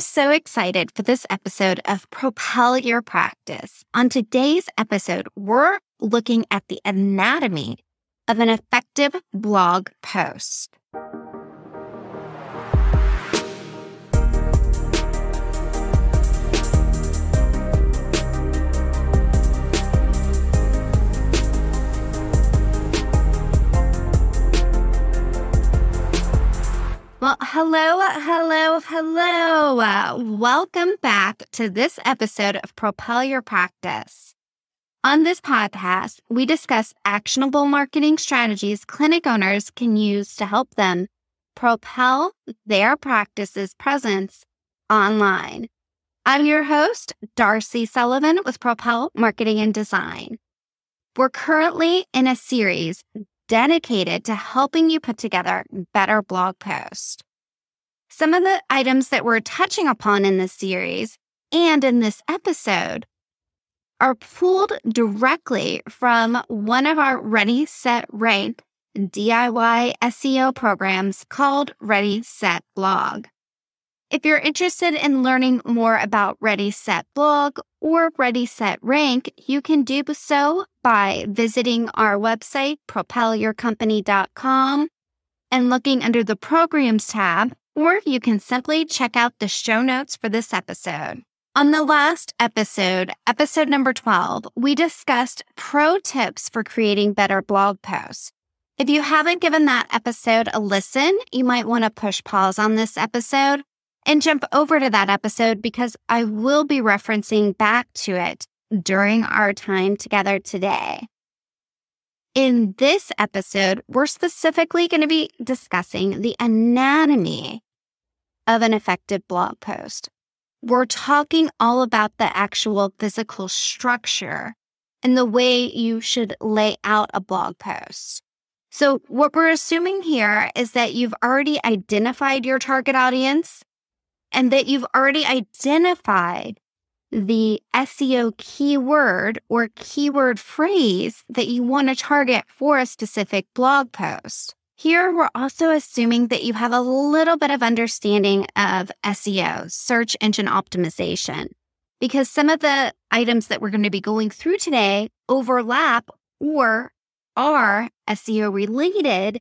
So excited for this episode of Propel Your Practice. On today's episode, we're looking at the anatomy of an effective blog post. Well, hello, hello, hello. welcome back to this episode of Propel Your Practice. On this podcast, we discuss actionable marketing strategies clinic owners can use to help them propel their practice's presence online. I'm your host, Darcy Sullivan with Propel Marketing and Design. We're currently in a series dedicated to helping you put together better blog posts. Some of the items that we're touching upon in this series and in this episode are pulled directly from one of our Ready, Set, Rank DIY SEO programs called Ready, Set, Blog. If you're interested in learning more about Ready Set Blog or Ready Set Rank, you can do so by visiting our website, propelyourcompany.com, and looking under the Programs tab, or you can simply check out the show notes for this episode. On the last episode, episode number 12, we discussed pro tips for creating better blog posts. If you haven't given that episode a listen, you might want to push pause on this episode and jump over to that episode because I will be referencing back to it during our time together today. In this episode, we're specifically going to be discussing the anatomy of an effective blog post. We're talking all about the actual physical structure and the way you should lay out a blog post. So, what we're assuming here is that you've already identified your target audience and that you've already identified the SEO keyword or keyword phrase that you want to target for a specific blog post. Here, we're also assuming that you have a little bit of understanding of SEO, search engine optimization, because some of the items that we're going to be going through today overlap or are SEO related,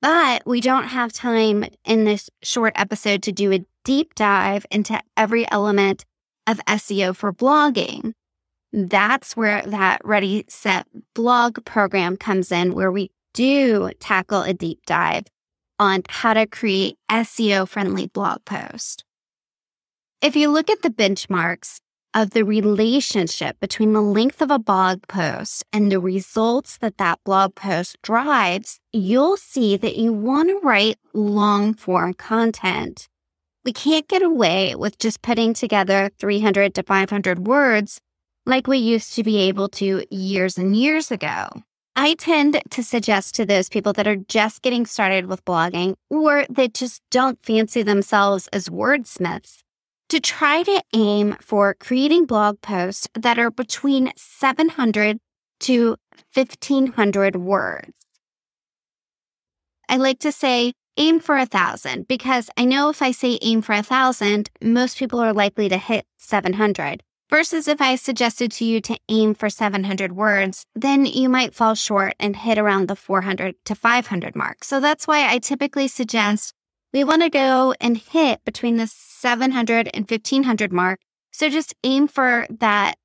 but we don't have time in this short episode to do a deep dive into every element of SEO for blogging. That's where that Ready Set blog program comes in, where we do tackle a deep dive on how to create SEO friendly blog posts. If you look at the benchmarks of the relationship between the length of a blog post and the results that that blog post drives, you'll see that you want to write long form content. We can't get away with just putting together 300 to 500 words like we used to be able to years and years ago. I tend to suggest to those people that are just getting started with blogging or that just don't fancy themselves as wordsmiths to try to aim for creating blog posts that are between 700 to 1500 words. I like to say aim for a thousand because I know if I say aim for a thousand, most people are likely to hit 700. Versus if I suggested to you to aim for 700 words, then you might fall short and hit around the 400 to 500 mark. So that's why I typically suggest we want to go and hit between the 700 and 1500 mark. So just aim for that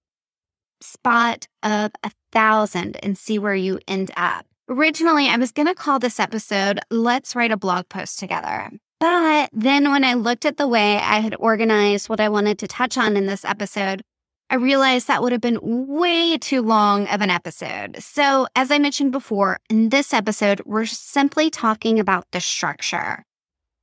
spot of a thousand and see where you end up. Originally, I was going to call this episode, Let's Write a Blog Post Together. But then when I looked at the way I had organized what I wanted to touch on in this episode, I realized that would have been way too long of an episode. So, as I mentioned before, in this episode, we're simply talking about the structure.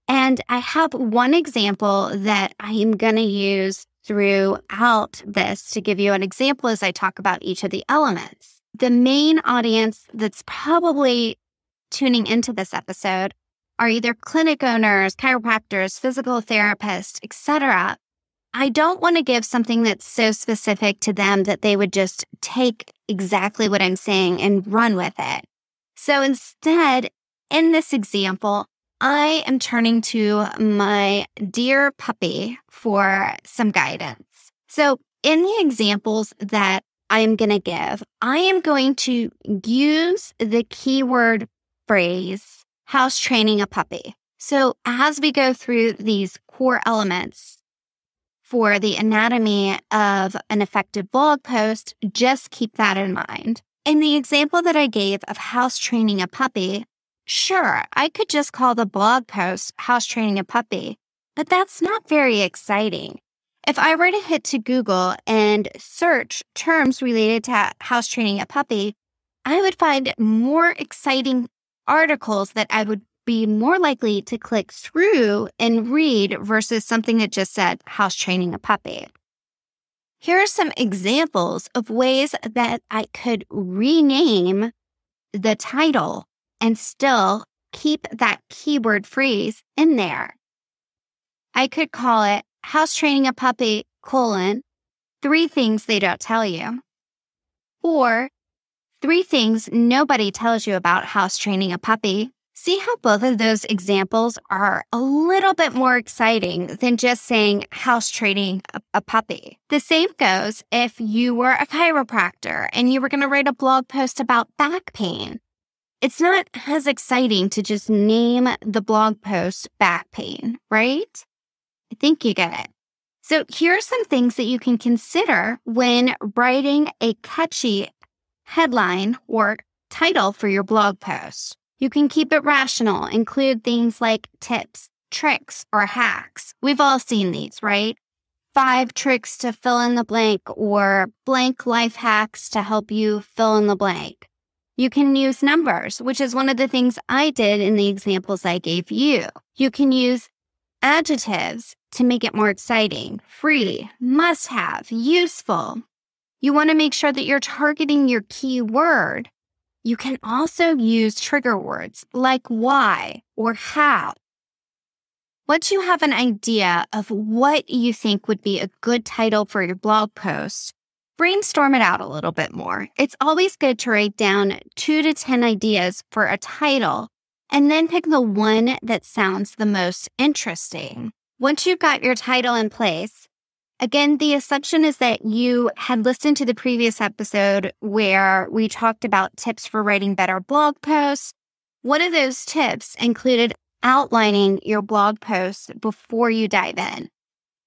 And I have one example that I am going to use throughout this to give you an example as I talk about each of the elements the main audience that's probably tuning into this episode are either clinic owners, chiropractors, physical therapists, etc. I don't want to give something that's so specific to them that they would just take exactly what I'm saying and run with it. So instead, in this example, I am turning to my dear puppy for some guidance. So, in the examples that I am going to give, I am going to use the keyword phrase house training a puppy. So, as we go through these core elements for the anatomy of an effective blog post, just keep that in mind. In the example that I gave of house training a puppy, sure, I could just call the blog post House Training a Puppy, but that's not very exciting. If I were to hit to Google and search terms related to house training a puppy, I would find more exciting articles that I would be more likely to click through and read versus something that just said house training a puppy. Here are some examples of ways that I could rename the title and still keep that keyword phrase in there. I could call it house training a puppy colon three things they don't tell you or three things nobody tells you about house training a puppy See how both of those examples are a little bit more exciting than just saying house training a, a puppy. The same goes if you were a chiropractor and you were going to write a blog post about back pain. It's not as exciting to just name the blog post back pain, right? I think you get it. So here are some things that you can consider when writing a catchy headline or title for your blog post. You can keep it rational, include things like tips, tricks, or hacks. We've all seen these, right? Five tricks to fill in the blank or blank life hacks to help you fill in the blank. You can use numbers, which is one of the things I did in the examples I gave you. You can use adjectives to make it more exciting, free, must have, useful. You want to make sure that you're targeting your keyword you can also use trigger words like why or how. Once you have an idea of what you think would be a good title for your blog post, brainstorm it out a little bit more. It's always good to write down two to 10 ideas for a title and then pick the one that sounds the most interesting. Once you've got your title in place, Again, the assumption is that you had listened to the previous episode where we talked about tips for writing better blog posts. One of those tips included outlining your blog post before you dive in.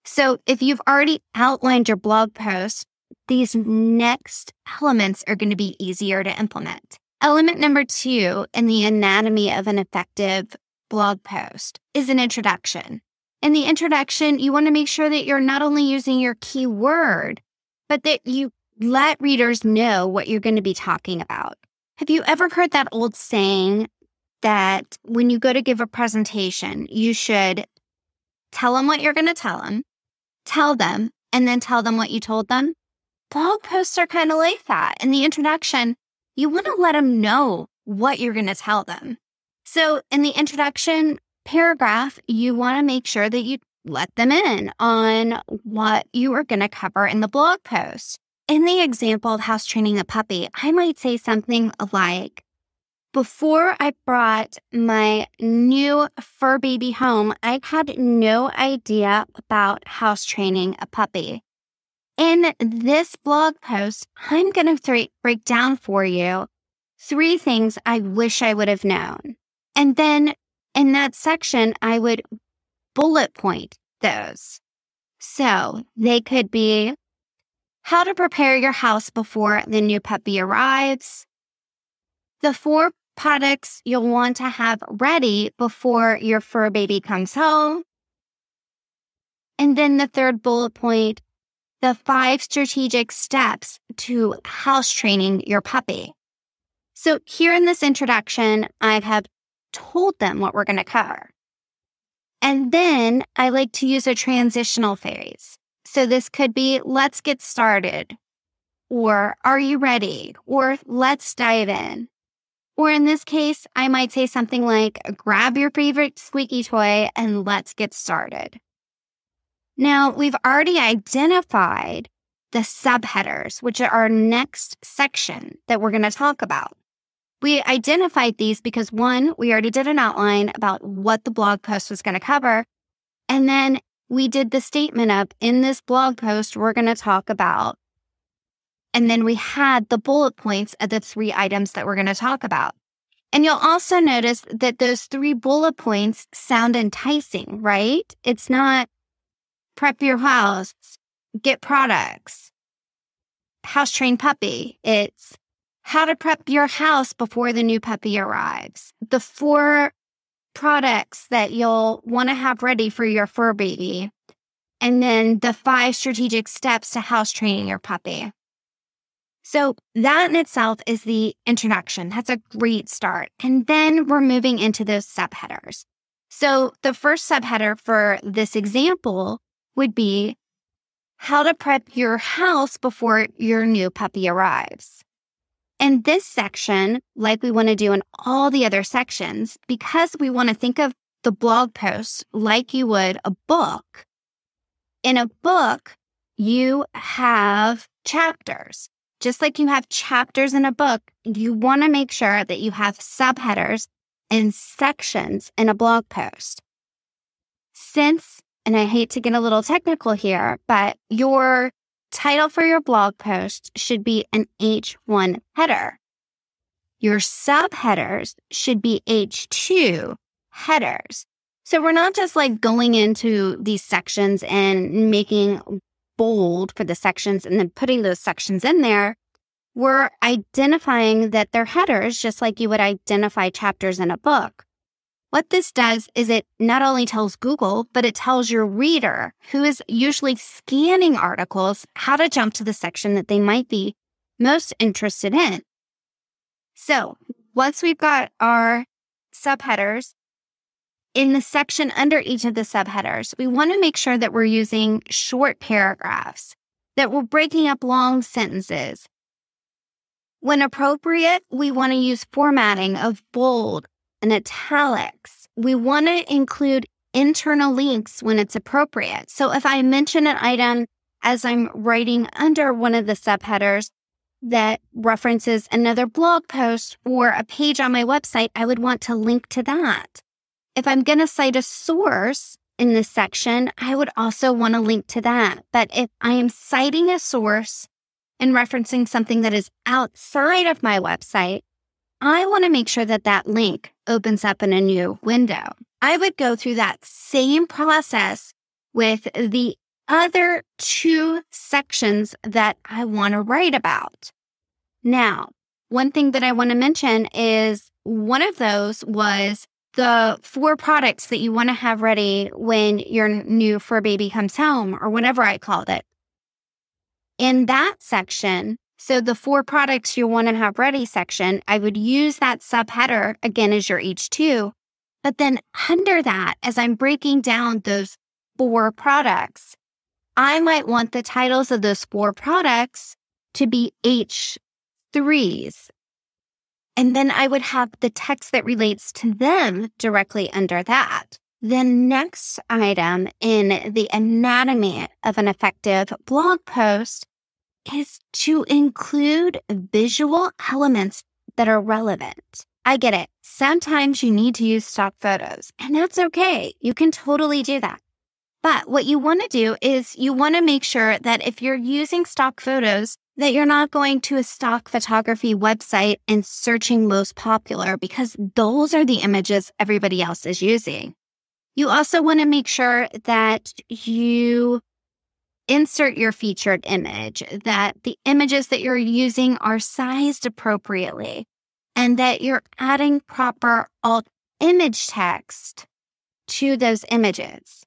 So if you've already outlined your blog post, these next elements are going to be easier to implement. Element number two in the anatomy of an effective blog post is an introduction. In the introduction, you want to make sure that you're not only using your keyword, but that you let readers know what you're going to be talking about. Have you ever heard that old saying that when you go to give a presentation, you should tell them what you're going to tell them, tell them, and then tell them what you told them? Blog posts are kind of like that. In the introduction, you want to let them know what you're going to tell them. So in the introduction, paragraph, you want to make sure that you let them in on what you are going to cover in the blog post. In the example of house training a puppy, I might say something like, before I brought my new fur baby home, I had no idea about house training a puppy. In this blog post, I'm going to th- break down for you three things I wish I would have known. And then in that section, I would bullet point those. So they could be how to prepare your house before the new puppy arrives, the four products you'll want to have ready before your fur baby comes home. And then the third bullet point, the five strategic steps to house training your puppy. So here in this introduction, I have told them what we're going to cover. And then I like to use a transitional phrase. So this could be, let's get started, or are you ready, or let's dive in. Or in this case, I might say something like, grab your favorite squeaky toy and let's get started. Now, we've already identified the subheaders, which are our next section that we're going to talk about. We identified these because one, we already did an outline about what the blog post was going to cover. And then we did the statement of in this blog post, we're going to talk about. And then we had the bullet points of the three items that we're going to talk about. And you'll also notice that those three bullet points sound enticing, right? It's not prep your house, get products, house train puppy. It's how to prep your house before the new puppy arrives. The four products that you'll want to have ready for your fur baby. And then the five strategic steps to house training your puppy. So that in itself is the introduction. That's a great start. And then we're moving into those subheaders. So the first subheader for this example would be how to prep your house before your new puppy arrives. In this section, like we want to do in all the other sections, because we want to think of the blog post like you would a book, in a book, you have chapters. Just like you have chapters in a book, you want to make sure that you have subheaders and sections in a blog post. Since, and I hate to get a little technical here, but your title for your blog post should be an H1 header. Your subheaders should be H2 headers. So we're not just like going into these sections and making bold for the sections and then putting those sections in there. We're identifying that they're headers just like you would identify chapters in a book. What this does is it not only tells Google, but it tells your reader, who is usually scanning articles, how to jump to the section that they might be most interested in. So once we've got our subheaders, in the section under each of the subheaders, we want to make sure that we're using short paragraphs, that we're breaking up long sentences. When appropriate, we want to use formatting of bold, and italics. We want to include internal links when it's appropriate. So if I mention an item as I'm writing under one of the subheaders that references another blog post or a page on my website, I would want to link to that. If I'm going to cite a source in this section, I would also want to link to that. But if I am citing a source and referencing something that is outside of my website, I want to make sure that that link opens up in a new window. I would go through that same process with the other two sections that I want to write about. Now, one thing that I want to mention is one of those was the four products that you want to have ready when your new fur baby comes home or whatever I called it. In that section, so the four products you want to have ready section, I would use that subheader again as your H2. But then under that, as I'm breaking down those four products, I might want the titles of those four products to be H3s. And then I would have the text that relates to them directly under that. The next item in the anatomy of an effective blog post is to include visual elements that are relevant. I get it. Sometimes you need to use stock photos, and that's okay. You can totally do that. But what you want to do is you want to make sure that if you're using stock photos, that you're not going to a stock photography website and searching most popular because those are the images everybody else is using. You also want to make sure that you insert your featured image, that the images that you're using are sized appropriately, and that you're adding proper alt image text to those images.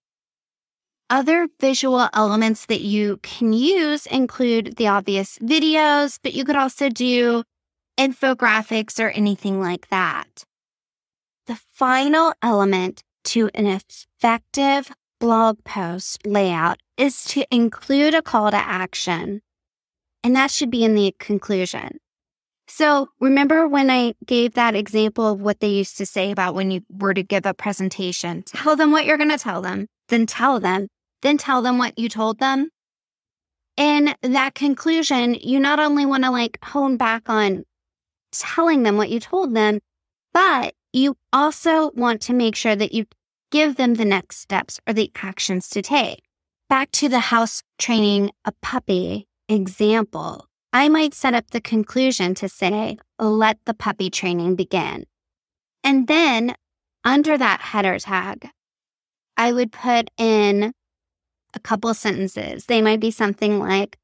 Other visual elements that you can use include the obvious videos, but you could also do infographics or anything like that. The final element to an effective blog post layout is to include a call to action. And that should be in the conclusion. So remember when I gave that example of what they used to say about when you were to give a presentation, tell them what you're going to tell them, then tell them, then tell them what you told them. In that conclusion, you not only want to like hone back on telling them what you told them, but you also want to make sure that you give them the next steps or the actions to take. Back to the house training a puppy example. I might set up the conclusion to say, let the puppy training begin. And then under that header tag, I would put in a couple sentences. They might be something like,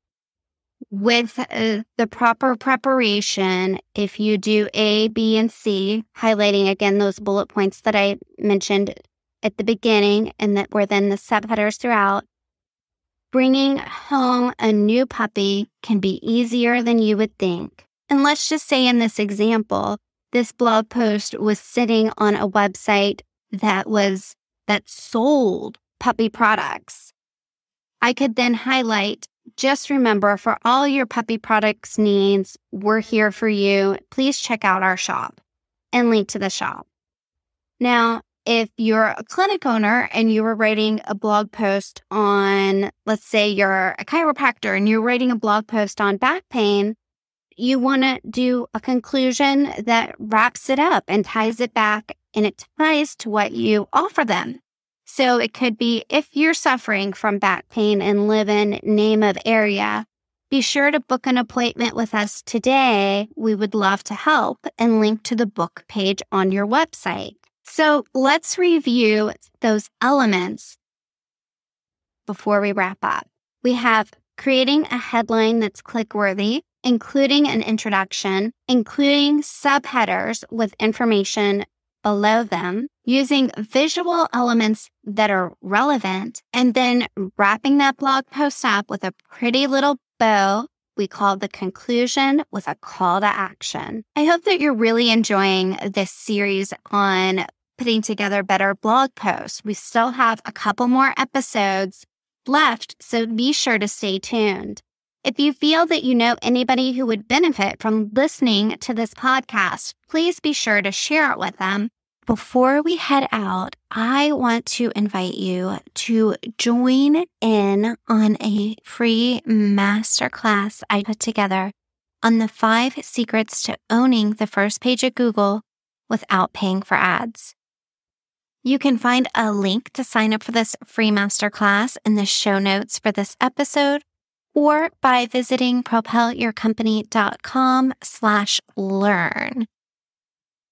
with uh, the proper preparation, if you do A, B, and C, highlighting again those bullet points that I mentioned at the beginning and that were then the subheaders throughout, bringing home a new puppy can be easier than you would think. And let's just say in this example, this blog post was sitting on a website that was, that sold puppy products. I could then highlight just remember for all your puppy products needs, we're here for you. Please check out our shop and link to the shop. Now, if you're a clinic owner and you were writing a blog post on, let's say you're a chiropractor and you're writing a blog post on back pain, you want to do a conclusion that wraps it up and ties it back and it ties to what you offer them. So it could be if you're suffering from back pain and live in name of area, be sure to book an appointment with us today. We would love to help and link to the book page on your website. So let's review those elements before we wrap up. We have creating a headline that's click worthy, including an introduction, including subheaders with information below them, using visual elements that are relevant, and then wrapping that blog post up with a pretty little bow we call the conclusion with a call to action. I hope that you're really enjoying this series on putting together better blog posts. We still have a couple more episodes left, so be sure to stay tuned. If you feel that you know anybody who would benefit from listening to this podcast, please be sure to share it with them before we head out, I want to invite you to join in on a free masterclass I put together on the five secrets to owning the first page of Google without paying for ads. You can find a link to sign up for this free masterclass in the show notes for this episode or by visiting propelyourcompany.com slash learn.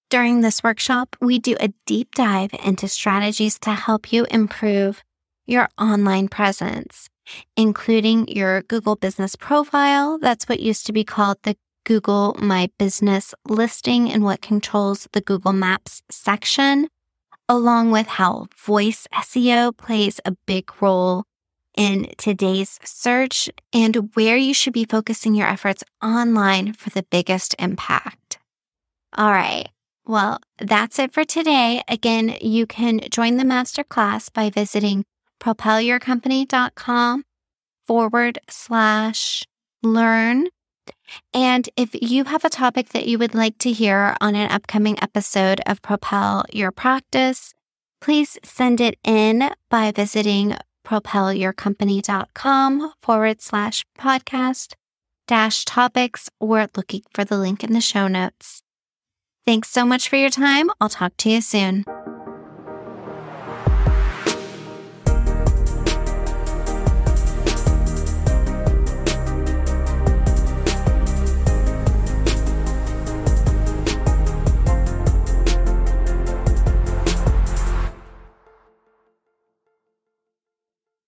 During this workshop, we do a deep dive into strategies to help you improve your online presence, including your Google business profile. That's what used to be called the Google My Business listing and what controls the Google Maps section, along with how voice SEO plays a big role in today's search and where you should be focusing your efforts online for the biggest impact. All right. Well, that's it for today. Again, you can join the masterclass by visiting propelyourcompany.com forward slash learn. And if you have a topic that you would like to hear on an upcoming episode of Propel Your Practice, please send it in by visiting propelyourcompany.com forward slash podcast dash topics or looking for the link in the show notes. Thanks so much for your time. I'll talk to you soon.